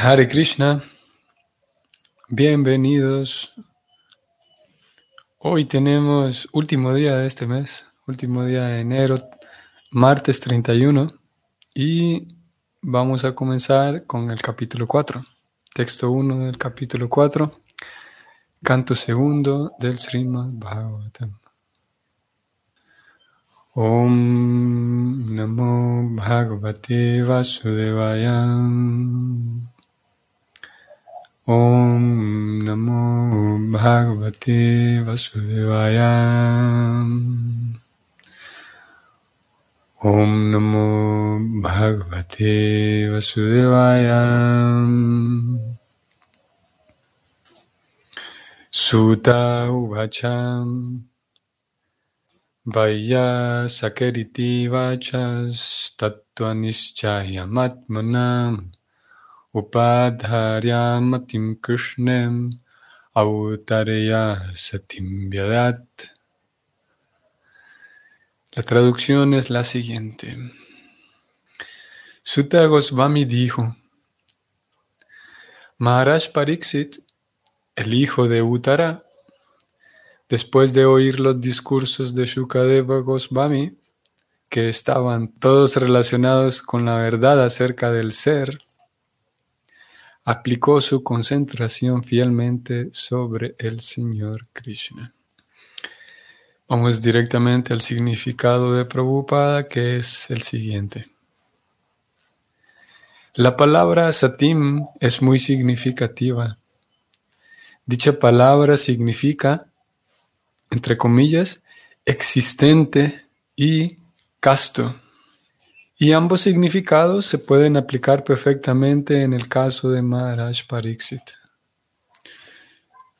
Hare Krishna, bienvenidos. Hoy tenemos último día de este mes, último día de enero, martes 31, y vamos a comenzar con el capítulo 4, texto 1 del capítulo 4, canto segundo del Srimad Bhagavatam. Om Namo Bhagavate Vasudevaya. Om Namo Bhagavate Vasudevaya. Om Namo Bhagavate Vasudevaya. Sutta Uvacham. Vaya Sakeriti Vachas Tattvanischayamatmanam. Upadharya Matim Krishnem Autareya Satim Vyadat. La traducción es la siguiente. Sutta Goswami dijo, Maharaj Pariksit, el hijo de Uttara, después de oír los discursos de Shukadeva Goswami, que estaban todos relacionados con la verdad acerca del ser, aplicó su concentración fielmente sobre el Señor Krishna. Vamos directamente al significado de Prabhupada, que es el siguiente. La palabra satim es muy significativa. Dicha palabra significa, entre comillas, existente y casto. Y ambos significados se pueden aplicar perfectamente en el caso de Maharaj Pariksit.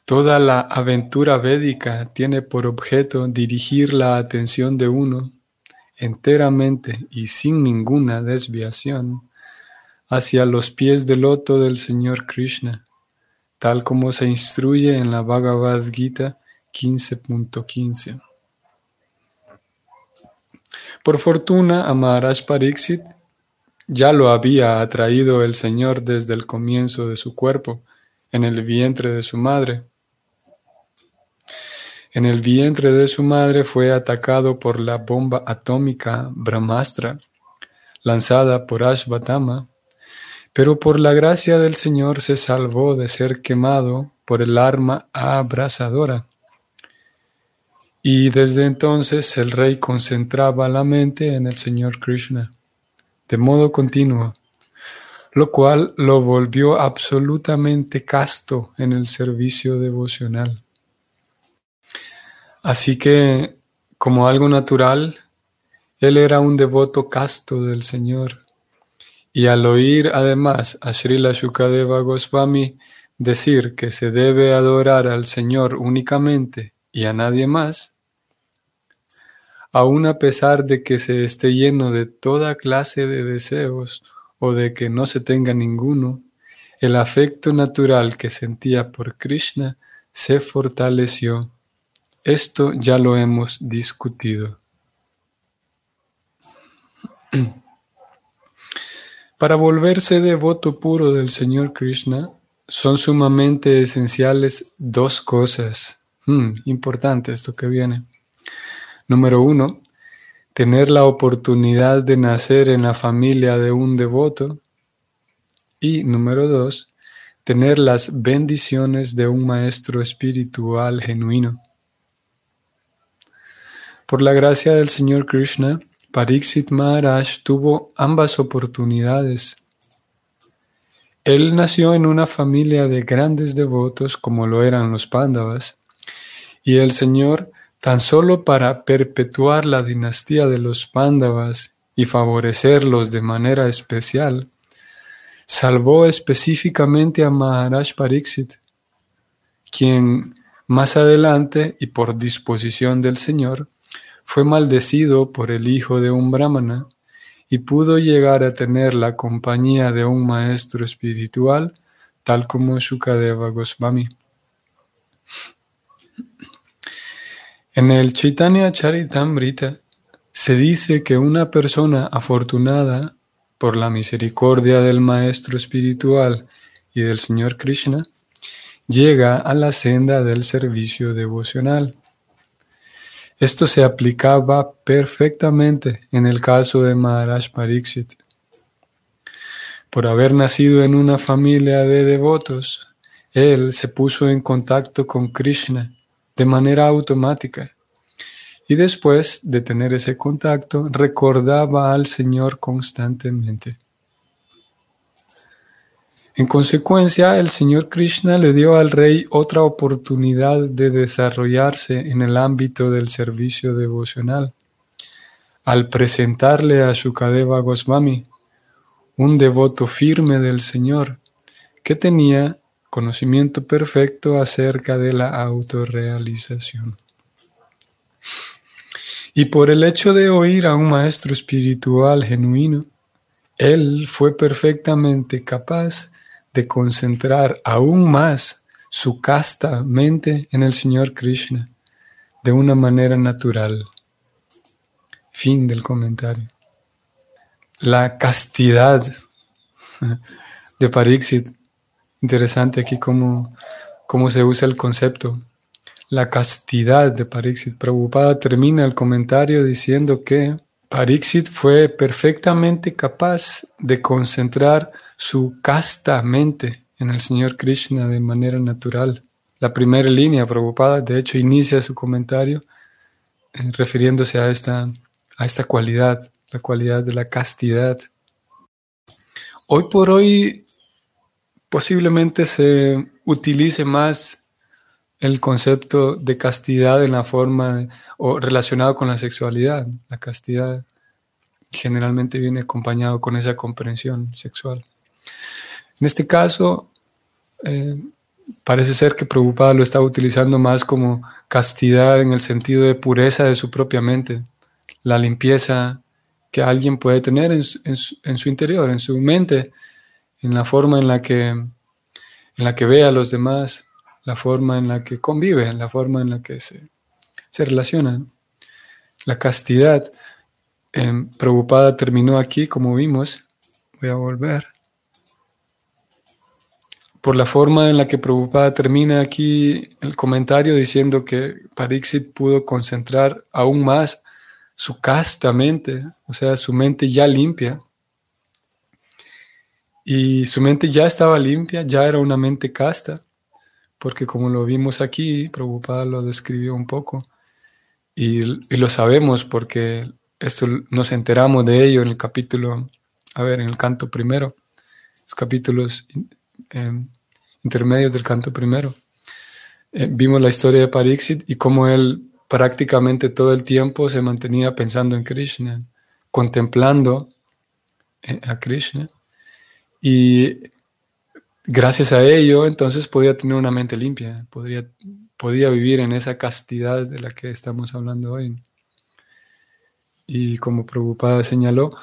Toda la aventura védica tiene por objeto dirigir la atención de uno enteramente y sin ninguna desviación hacia los pies del loto del Señor Krishna, tal como se instruye en la Bhagavad Gita 15.15. Por fortuna, a Pariksit ya lo había atraído el Señor desde el comienzo de su cuerpo, en el vientre de su madre. En el vientre de su madre fue atacado por la bomba atómica Brahmastra, lanzada por Ashvatama, pero por la gracia del Señor se salvó de ser quemado por el arma abrasadora. Y desde entonces el rey concentraba la mente en el Señor Krishna, de modo continuo, lo cual lo volvió absolutamente casto en el servicio devocional. Así que, como algo natural, él era un devoto casto del Señor. Y al oír además a Srila Shukadeva Goswami decir que se debe adorar al Señor únicamente y a nadie más, aun a pesar de que se esté lleno de toda clase de deseos o de que no se tenga ninguno, el afecto natural que sentía por Krishna se fortaleció. Esto ya lo hemos discutido. Para volverse devoto puro del Señor Krishna, son sumamente esenciales dos cosas. Hmm, importante esto que viene. Número uno, tener la oportunidad de nacer en la familia de un devoto. Y número dos, tener las bendiciones de un maestro espiritual genuino. Por la gracia del Señor Krishna, Pariksit Maharaj tuvo ambas oportunidades. Él nació en una familia de grandes devotos como lo eran los Pándavas, y el Señor tan solo para perpetuar la dinastía de los Pándavas y favorecerlos de manera especial, salvó específicamente a Maharaj Pariksit, quien más adelante y por disposición del Señor fue maldecido por el hijo de un brahmana y pudo llegar a tener la compañía de un maestro espiritual tal como Shukadeva Goswami. En el Chaitanya Charitamrita se dice que una persona afortunada por la misericordia del Maestro Espiritual y del Señor Krishna, llega a la senda del servicio devocional. Esto se aplicaba perfectamente en el caso de Maharaj Pariksit. Por haber nacido en una familia de devotos, él se puso en contacto con Krishna de manera automática y después de tener ese contacto recordaba al Señor constantemente. En consecuencia, el Señor Krishna le dio al rey otra oportunidad de desarrollarse en el ámbito del servicio devocional. Al presentarle a Shukadeva Goswami, un devoto firme del Señor, que tenía conocimiento perfecto acerca de la autorrealización. Y por el hecho de oír a un maestro espiritual genuino, él fue perfectamente capaz de concentrar aún más su casta mente en el Señor Krishna de una manera natural. Fin del comentario la castidad de Parixit. Interesante aquí cómo, cómo se usa el concepto. La castidad de Parixit. Prabhupada termina el comentario diciendo que Parixit fue perfectamente capaz de concentrar su casta mente en el Señor Krishna de manera natural. La primera línea, Prabhupada, de hecho, inicia su comentario eh, refiriéndose a esta, a esta cualidad la cualidad de la castidad. Hoy por hoy posiblemente se utilice más el concepto de castidad en la forma o relacionado con la sexualidad. La castidad generalmente viene acompañado con esa comprensión sexual. En este caso, eh, parece ser que Prabhupada lo está utilizando más como castidad en el sentido de pureza de su propia mente, la limpieza que alguien puede tener en su, interior, en su mente, en la forma en la que, en la que ve a los demás, la forma en la que convive, la forma en la que se, se relaciona. La castidad eh, preocupada terminó aquí, como vimos. Voy a volver. Por la forma en la que preocupada termina aquí el comentario diciendo que Parixit pudo concentrar aún más su casta mente, o sea, su mente ya limpia. Y su mente ya estaba limpia, ya era una mente casta, porque como lo vimos aquí, Prabhupada lo describió un poco, y, lo sabemos porque esto nos enteramos de ello en el capítulo, a ver, en el canto primero, los capítulos em, intermedios del canto primero. Eh, vimos la historia de Pariksit y cómo él prácticamente todo el tiempo se mantenía pensando en Krishna, contemplando eh, a Krishna. Y gracias a ello, entonces podía tener una mente limpia, podría, podía vivir en esa castidad de la que estamos hablando hoy. Y como Prabhupada señaló,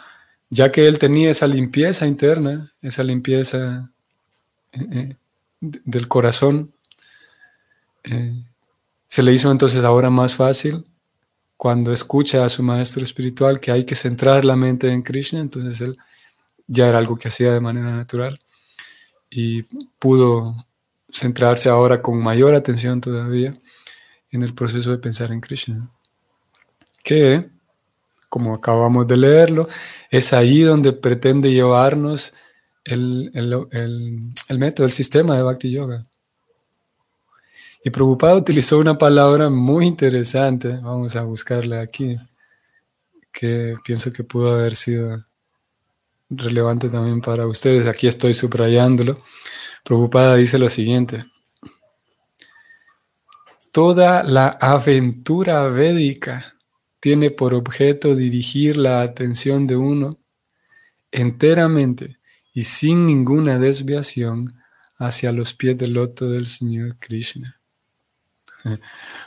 ya que él tenía esa limpieza interna, esa limpieza eh, eh, del corazón, se le hizo entonces ahora más fácil cuando escucha a su maestro espiritual que hay que centrar la mente en Krishna, entonces él ya era algo que hacía de manera natural y pudo centrarse ahora con mayor atención todavía en el proceso de pensar en Krishna. Que, como acabamos de leerlo, es ahí donde pretende llevarnos el, el método, el sistema de Bhakti Yoga. Y Prabhupada utilizó una palabra muy interesante, vamos a buscarla aquí, que pienso que pudo haber sido relevante también para ustedes. Aquí estoy subrayándolo. Prabhupada dice lo siguiente. Toda la aventura védica tiene por objeto dirigir la atención de uno enteramente y sin ninguna desviación hacia los pies del loto del Señor Krishna.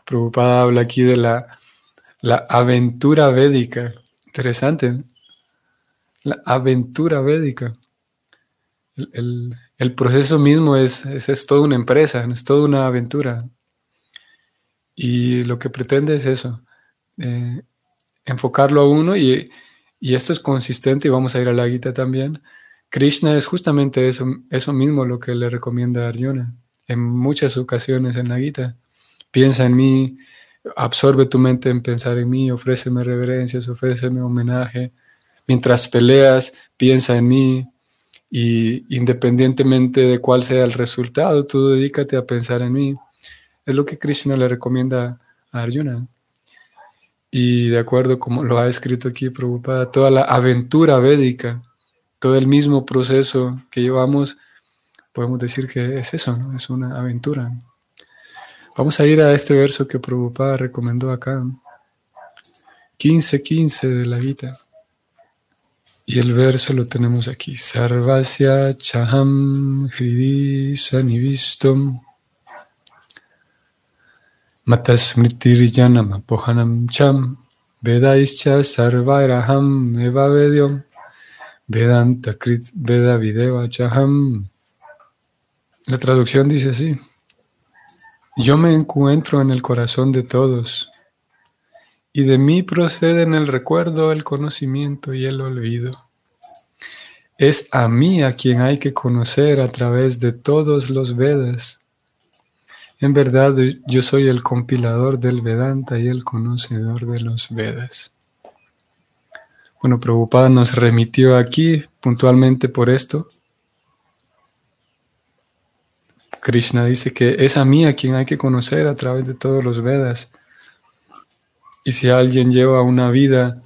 Prabhupada habla aquí de la, la aventura védica. Interesante. La aventura védica. El, proceso mismo es, es, toda una empresa, es toda una aventura. Y lo que pretende es eso, eh, enfocarlo a uno y, y, esto es consistente, y vamos a ir a la guita también, Krishna es justamente eso, eso mismo lo que le recomienda a Arjuna en muchas ocasiones en la Gita. Piensa en mí, absorbe tu mente en pensar en mí, ofréceme reverencias, ofréceme homenaje. Mientras peleas, piensa en mí y independientemente de cuál sea el resultado, tú dedícate a pensar en mí. Es lo que Krishna le recomienda a Arjuna. Y de acuerdo como lo ha escrito aquí Prabhupada, toda la aventura védica todo el mismo proceso que llevamos, podemos decir que es eso, ¿no? es una aventura. Vamos a ir a este verso que Prabhupada recomendó acá, 15.15 de la Gita. Y el verso lo tenemos aquí. Sarvasya chaham hridi sanivistum matasmritirjanam apohanam cham vedaischa sarvairaham eva vedyam Vedanta Krit Veda Videva Chaham. La traducción dice así. Yo me encuentro en el corazón de todos, y de mí proceden el recuerdo, el conocimiento y el olvido. Es a mí a quien hay que conocer a través de todos los Vedas. En verdad, yo soy el compilador del Vedanta y el conocedor de los Vedas. Bueno, Prabhupada nos remitió aquí puntualmente por esto. Krishna dice que es a mí a quien hay que conocer a través de todos los Vedas. Y si alguien lleva una vida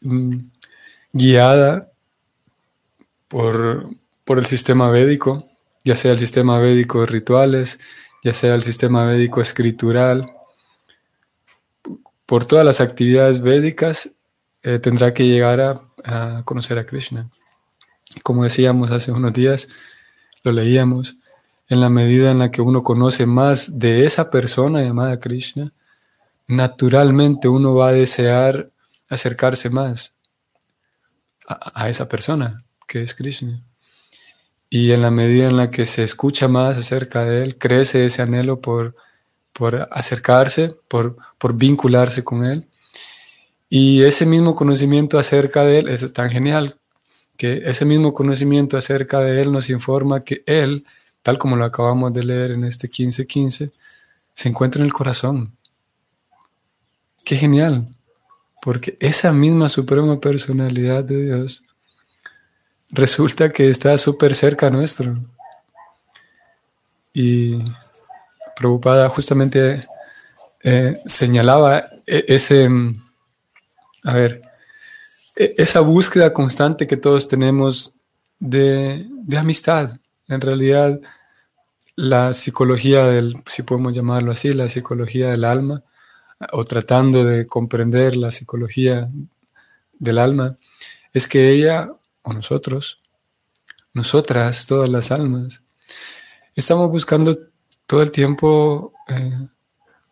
mm, guiada por, por el sistema védico, ya sea el sistema védico de rituales, ya sea el sistema védico escritural, por todas las actividades védicas, eh, tendrá que llegar a, conocer a Krishna. Como decíamos hace unos días, lo leíamos, en la medida en la que uno conoce más de esa persona llamada Krishna, naturalmente uno va a desear acercarse más a, esa persona que es Krishna. Y en la medida en la que se escucha más acerca de él, crece ese anhelo por, por acercarse, por, por vincularse con él. Y ese mismo conocimiento acerca de Él es tan genial que ese mismo conocimiento acerca de Él nos informa que Él, tal como lo acabamos de leer en este 15.15, se encuentra en el corazón. Qué genial, porque esa misma suprema personalidad de Dios resulta que está súper cerca nuestro. Y Prabhupada justamente eh, señalaba e-, ese a ver, e, esa búsqueda constante que todos tenemos de, amistad, en realidad la psicología del, si podemos llamarlo así, la psicología del alma, o tratando de comprender la psicología del alma, es que ella o nosotros, nosotras, todas las almas, estamos buscando todo el tiempo, eh,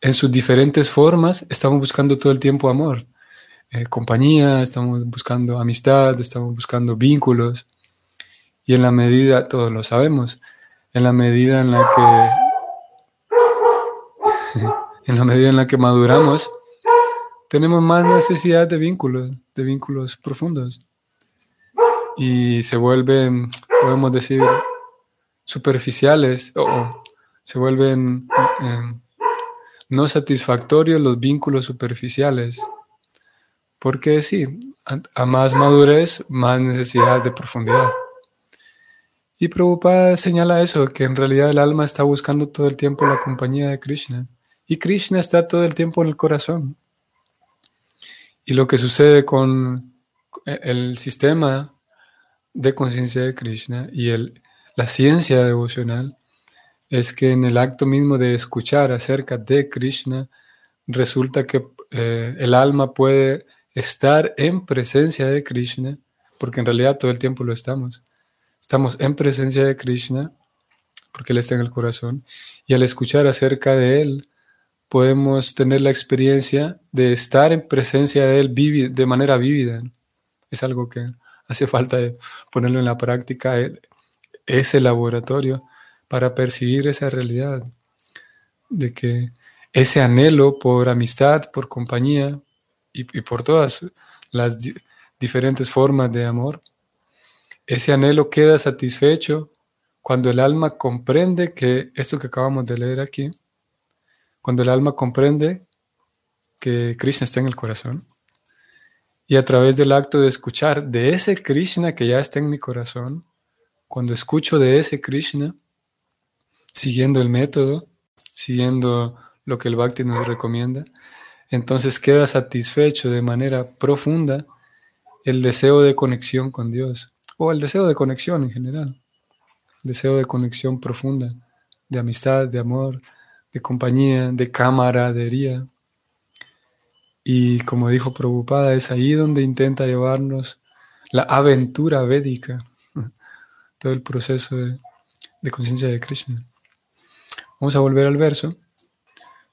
en sus diferentes formas, estamos buscando todo el tiempo amor. Eh, compañía, estamos buscando amistad, estamos buscando vínculos. Y en la medida, todos lo sabemos, en la medida en la que en la medida en la que maduramos, tenemos más necesidad de vínculos, de vínculos profundos. Y se vuelven, podemos decir, superficiales o se vuelven eh, no satisfactorios los vínculos superficiales porque sí, a, más madurez, más necesidad de profundidad. Y Prabhupada señala eso, que en realidad el alma está buscando todo el tiempo la compañía de Krishna. Y Krishna está todo el tiempo en el corazón. Y lo que sucede con el sistema de conciencia de Krishna y el, la ciencia devocional es que en el acto mismo de escuchar acerca de Krishna, resulta que eh, el alma puede estar en presencia de Krishna, porque en realidad todo el tiempo lo estamos. Estamos en presencia de Krishna, porque Él está en el corazón, y al escuchar acerca de Él, podemos tener la experiencia de estar en presencia de Él de manera vívida. Es algo que hace falta ponerlo en la práctica, ese laboratorio, para percibir esa realidad, de que ese anhelo por amistad, por compañía, y, por todas las diferentes formas de amor, ese anhelo queda satisfecho cuando el alma comprende que esto que acabamos de leer aquí, cuando el alma comprende que Krishna está en el corazón, y a través del acto de escuchar de ese Krishna que ya está en mi corazón, cuando escucho de ese Krishna, siguiendo el método, siguiendo lo que el Bhakti nos recomienda, entonces queda satisfecho de manera profunda el deseo de conexión con Dios, o el deseo de conexión en general, deseo de conexión profunda, de amistad, de amor, de compañía, de camaradería. Y como dijo Prabhupada, es ahí donde intenta llevarnos la aventura védica, todo el proceso de, conciencia de Krishna. Vamos a volver al verso.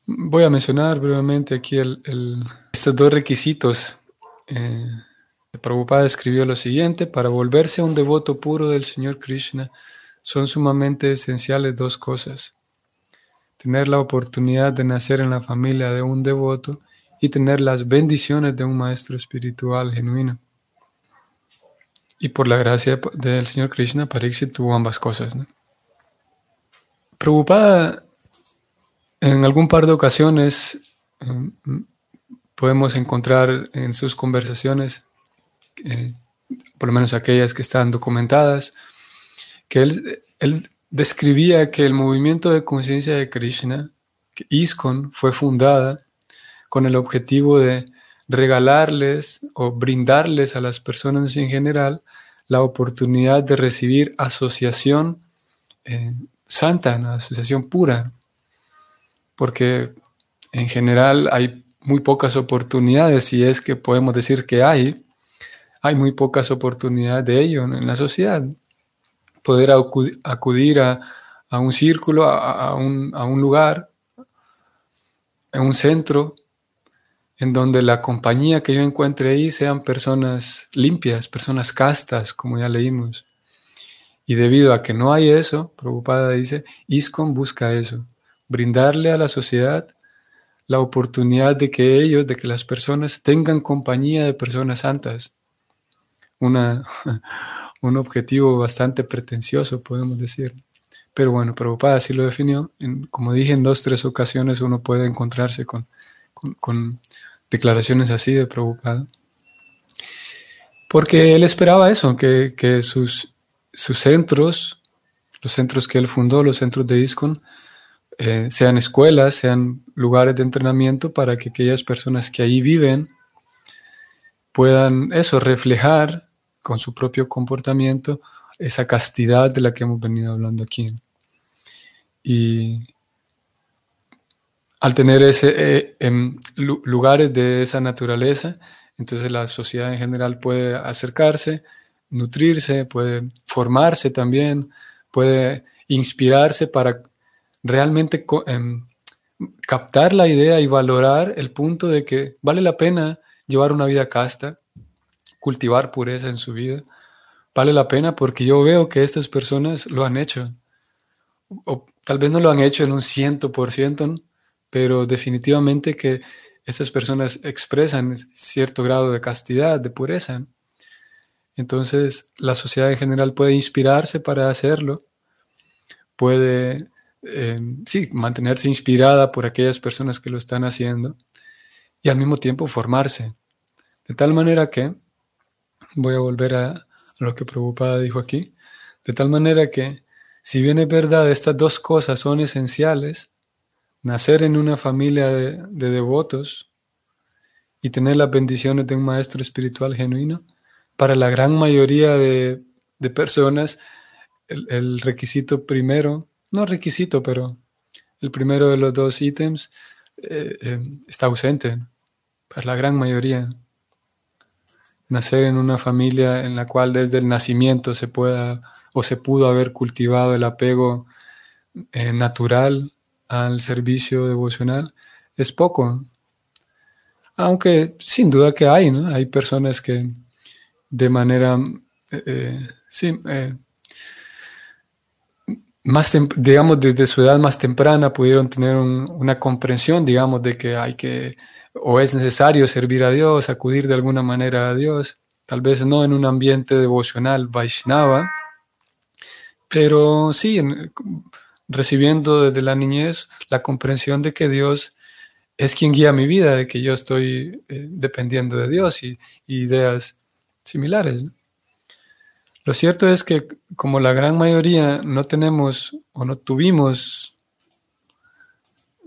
Voy a mencionar brevemente aquí estos dos requisitos. Eh, Prabhupada escribió lo siguiente, para volverse un devoto puro del Señor Krishna son sumamente esenciales dos cosas. Tener la oportunidad de nacer en la familia de un devoto y tener las bendiciones de un maestro espiritual genuino. Y por la gracia del Señor Krishna, Pariksit tuvo ambas cosas. ¿no? Prabhupada, en algún par de ocasiones, em, podemos encontrar en sus conversaciones, eh, por lo menos aquellas que están documentadas, que él, él describía que el movimiento de conciencia de Krishna, que ISKCON, fue fundada con el objetivo de regalarles o brindarles a las personas en general la oportunidad de recibir asociación eh, santa, una asociación pura, porque en general hay muy pocas oportunidades, y es que podemos decir que hay, hay muy pocas oportunidades de ello en la sociedad. Poder acudir a, un círculo, a, un, lugar, a un centro en donde la compañía que yo encuentre ahí sean personas limpias, personas castas, como ya leímos. Y debido a que no hay eso, preocupada dice, ISCON busca eso, brindarle a la sociedad la oportunidad de que ellos, de que las personas tengan compañía de personas santas. Una, un objetivo bastante pretencioso, podemos decir. Pero bueno, preocupada así lo definió. como dije, en dos, tres ocasiones uno puede encontrarse con, con declaraciones así de preocupado. Porque él esperaba eso, que, sus, sus, centros, los centros que él fundó, los centros de ISCON, eh, sean escuelas, sean lugares de entrenamiento para que aquellas personas que ahí viven puedan eso, reflejar con su propio comportamiento esa castidad de la que hemos venido hablando aquí. Y, al tener ese, eh, em, lugares de esa naturaleza, entonces la sociedad en general puede acercarse, nutrirse, puede formarse también, puede inspirarse para realmente em, captar la idea y valorar el punto de que vale la pena llevar una vida casta, cultivar pureza en su vida. Vale la pena porque yo veo que estas personas lo han hecho. O tal vez no lo han hecho en un ciento por ciento, pero definitivamente que estas personas expresan cierto grado de castidad, de pureza. Entonces, la sociedad en general puede inspirarse para hacerlo, puede, em, sí, mantenerse inspirada por aquellas personas que lo están haciendo y al mismo tiempo formarse. De tal manera que, voy a volver a lo que Prabhupada dijo aquí, de tal manera que, si bien es verdad, estas dos cosas son esenciales, nacer en una familia de, devotos y tener las bendiciones de un maestro espiritual genuino, para la gran mayoría de, personas, el, requisito primero, no requisito, pero el primero de los dos ítems eh, eh, está ausente, para la gran mayoría. Nacer en una familia en la cual desde el nacimiento se pueda o se pudo haber cultivado el apego eh, natural al servicio devocional es poco. Aunque sin duda que hay, ¿no? Hay personas que de manera, eh, eh, sí, más, digamos, desde su edad más temprana pudieron tener una comprensión, digamos, de que hay que, o es necesario servir a Dios, acudir de alguna manera a Dios. tal vez no en un ambiente devocional Vaishnava, pero sí recibiendo desde la niñez la comprensión de que Dios es quien guía mi vida, de que yo estoy eh, dependiendo de Dios y, ideas similares. Lo cierto es que como la gran mayoría no tenemos o no tuvimos,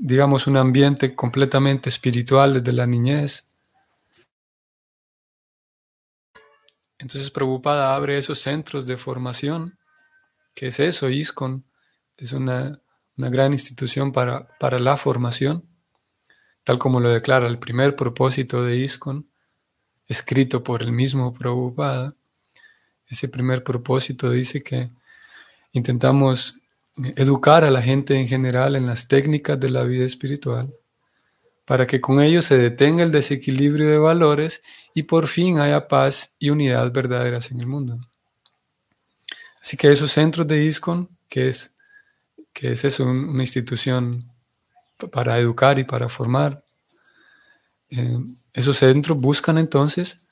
digamos, un ambiente completamente espiritual desde la niñez, entonces Preocupada abre esos centros de formación, que es eso, ISCON, es una, gran institución para, para la formación, tal como lo declara el primer propósito de ISCON, escrito por el mismo Prabhupada. Ese primer propósito dice que intentamos educar a la gente en general en las técnicas de la vida espiritual para que con ello se detenga el desequilibrio de valores y por fin haya paz y unidad verdaderas en el mundo. Así que esos centros de ISCON, que es, que es eso, una institución para educar y para formar, eh, esos centros buscan entonces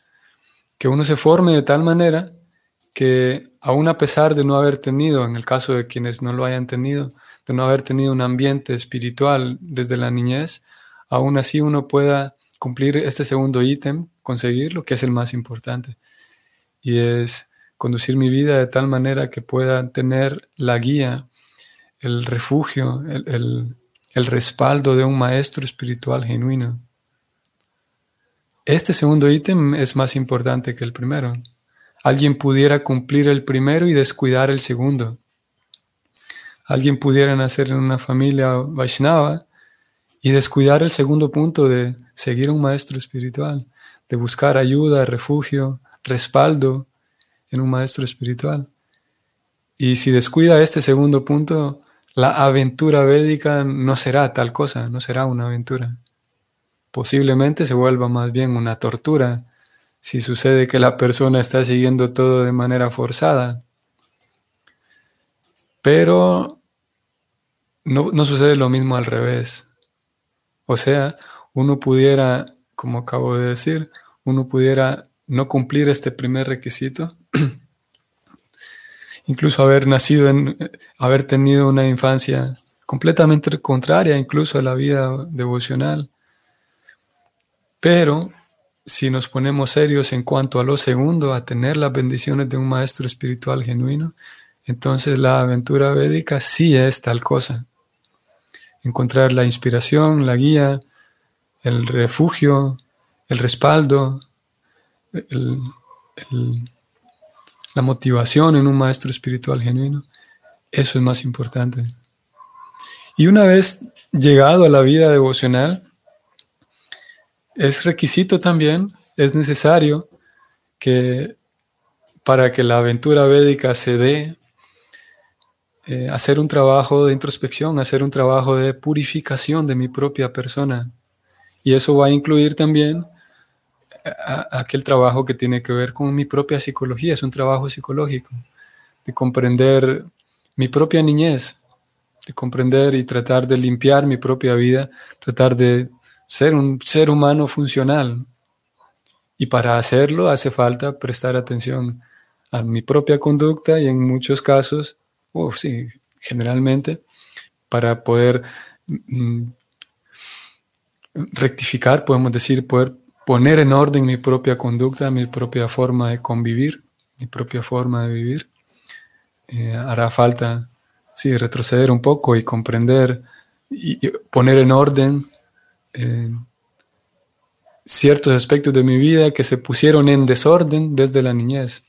que uno se forme de tal manera que aún a pesar de no haber tenido, en el caso de quienes no lo hayan tenido, de no haber tenido un ambiente espiritual desde la niñez, aún así uno pueda cumplir este segundo ítem, conseguir lo que es el más importante. Y es conducir mi vida de tal manera que pueda tener la guía, el refugio, el, el respaldo de un maestro espiritual genuino. Este segundo ítem es más importante que el primero alguien pudiera cumplir el primero y descuidar el segundo. Alguien pudiera nacer en una familia Vaishnava y descuidar el segundo punto de seguir un maestro espiritual, de buscar ayuda, refugio, respaldo en un maestro espiritual. Y si descuida este segundo punto, la aventura védica no será tal cosa, no será una aventura. Posiblemente se vuelva más bien una tortura si sucede que la persona está siguiendo todo de manera forzada. Pero no, sucede lo mismo al revés. O sea, uno pudiera, como acabo de decir, uno pudiera no cumplir este primer requisito, incluso haber nacido en, haber tenido una infancia completamente contraria incluso a la vida devocional, pero si nos ponemos serios en cuanto a lo segundo, a tener las bendiciones de un maestro espiritual genuino, entonces la aventura védica sí es tal cosa. Encontrar la inspiración, la guía, el refugio, el respaldo, la motivación en un maestro espiritual genuino, eso es más importante. Y una vez llegado a la vida devocional, es requisito también, es necesario que para que la aventura védica se dé, eh, hacer un trabajo de introspección, hacer un trabajo de purificación de mi propia persona. Y eso va a incluir también aquel trabajo que tiene que ver con mi propia psicología, es un trabajo psicológico, de comprender mi propia niñez, de comprender y tratar de limpiar mi propia vida, tratar de ser un ser humano funcional. Y para hacerlo hace falta prestar atención a mi propia conducta y en muchos casos, oh, sí, generalmente, para poder mm, rectificar, podemos decir, poder poner en orden mi propia conducta, mi propia forma de convivir, mi propia forma de vivir. Eh, hará falta, sí, retroceder un poco y comprender y poner en orden ciertos aspectos de mi vida que se pusieron en desorden desde la niñez.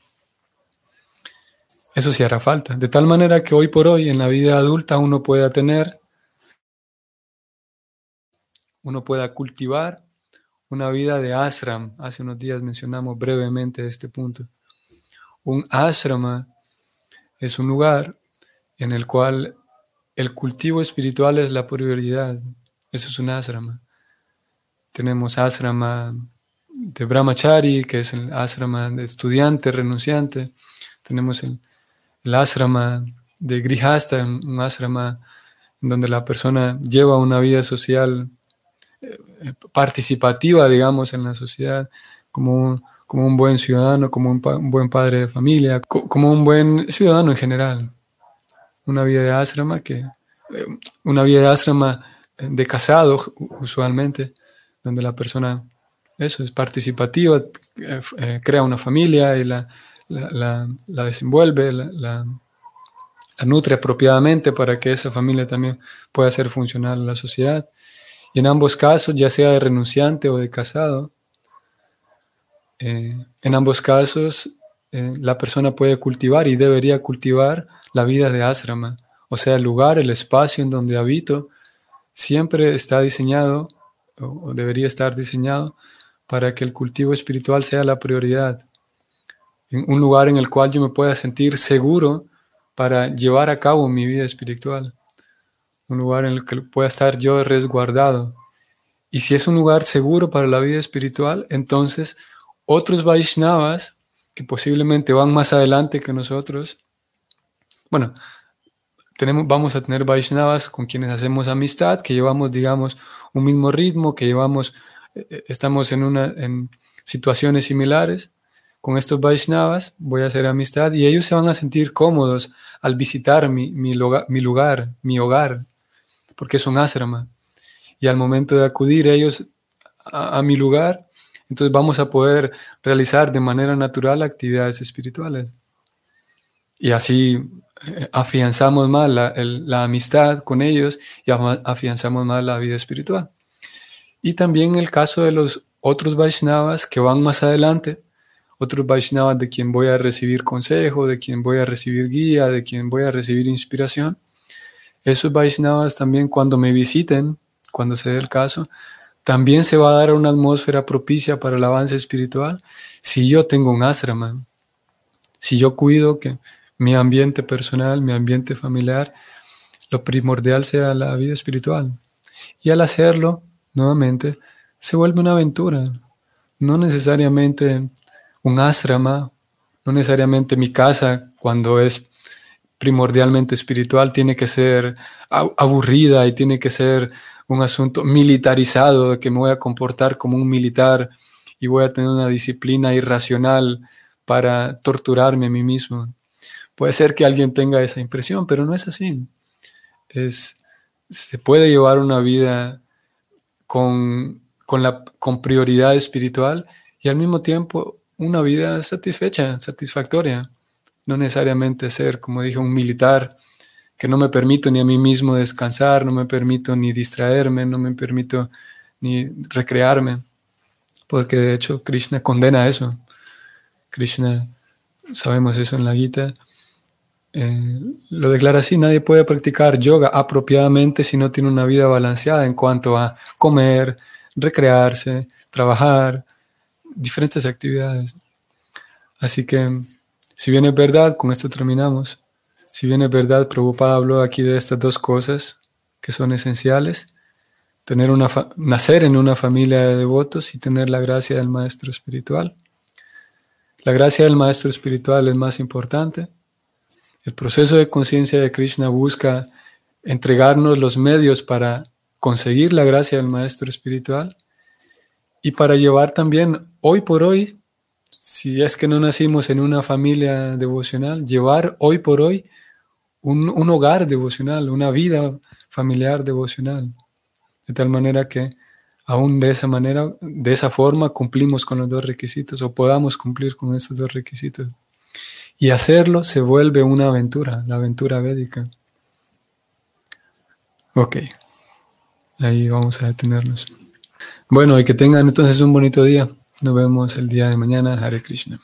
Eso sí hará falta. De tal manera que hoy por hoy en la vida adulta uno pueda tener, uno pueda cultivar una vida de ashram. Hace unos días mencionamos brevemente este punto. Un ashrama es un lugar en el cual el cultivo espiritual es la prioridad. Eso es un ashrama. Tenemos asrama de brahmachari, que es el asrama de estudiante renunciante. Tenemos el, el asrama de grihasta, un asrama en donde la persona lleva una vida social eh, participativa, digamos, en la sociedad, como, como un buen ciudadano, como un, buen padre de familia, como un buen ciudadano en general. Una vida de asrama que, eh, una vida de asrama de casado usualmente, donde la persona, eso es participativa, eh, eh, crea una familia y la, la, desenvuelve, la, la, nutre apropiadamente para que esa familia también pueda ser funcional en la sociedad. Y en ambos casos, ya sea de renunciante o de casado, eh, en ambos casos la persona puede cultivar y debería cultivar la vida de asrama, o sea, el lugar, el espacio en donde habito, siempre está diseñado o debería estar diseñado para que el cultivo espiritual sea la prioridad. Un lugar en el cual yo me pueda sentir seguro para llevar a cabo mi vida espiritual. Un lugar en el que pueda estar yo resguardado. Y si es un lugar seguro para la vida espiritual, entonces otros Vaishnavas que posiblemente van más adelante que nosotros, bueno, vamos a tener Vaishnavas con quienes hacemos amistad, que llevamos, digamos, un mismo ritmo, que llevamos, eh, eh, estamos en, una, en situaciones similares. Con estos Vaishnavas voy a hacer amistad y ellos se van a sentir cómodos al visitar mi, mi, lugar, mi, hogar, porque es un asrama. Y al momento de acudir ellos a mi lugar, entonces vamos a poder realizar de manera natural actividades espirituales. Y así eh, afianzamos más la, amistad con ellos y afianzamos más la vida espiritual. Y también el caso de los otros Vaishnavas que van más adelante, otros Vaishnavas de quien voy a recibir consejo, de quien voy a recibir guía, de quien voy a recibir inspiración. Esos Vaishnavas también cuando me visiten, cuando se dé el caso, también se va a dar una atmósfera propicia para el avance espiritual si yo tengo un asrama, si yo cuido que mi ambiente personal, mi ambiente familiar, lo primordial sea la vida espiritual. Y al hacerlo, nuevamente, se vuelve una aventura. No necesariamente un asrama, no necesariamente mi casa, cuando es primordialmente espiritual, tiene que ser aburrida y tiene que ser un asunto militarizado, de que me voy a comportar como un militar y voy a tener una disciplina irracional para torturarme a mí mismo. Puede ser que alguien tenga esa impresión, pero no es así. Es, se puede llevar una vida con, la, con prioridad espiritual y al mismo tiempo una vida satisfecha, satisfactoria. No necesariamente ser, como dije, un militar que no me permito ni a mí mismo descansar, no me permito ni distraerme, no me permito ni recrearme, porque de hecho Krishna condena eso. Krishna, sabemos eso en la Gita, eh, lo declara así, nadie puede practicar yoga apropiadamente si no tiene una vida balanceada en cuanto a comer, recrearse, trabajar, diferentes actividades. Así que, si bien es verdad, con esto terminamos, si bien es verdad, Prabhupada habló aquí de estas dos cosas que son esenciales, tener una nacer en una familia de devotos y tener la gracia del maestro espiritual. La gracia del maestro espiritual es más importante el proceso de conciencia de Krishna busca entregarnos los medios para conseguir la gracia del Maestro Espiritual y para llevar también hoy por hoy, si es que no nacimos en una familia devocional, llevar hoy por hoy un, un hogar devocional, una vida familiar devocional. De tal manera que aún de esa manera, de esa forma, cumplimos con los dos requisitos o podamos cumplir con estos dos requisitos. Y hacerlo se vuelve una aventura, la aventura védica. Ok, ahí vamos a detenernos. Bueno, y que tengan entonces un bonito día. Nos vemos el día de mañana. Hare Krishna.